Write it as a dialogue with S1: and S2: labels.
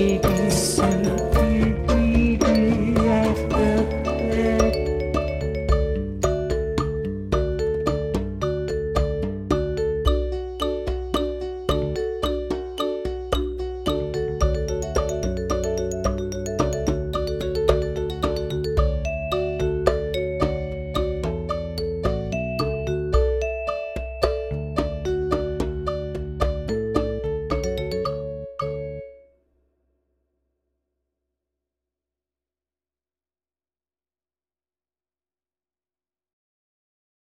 S1: You.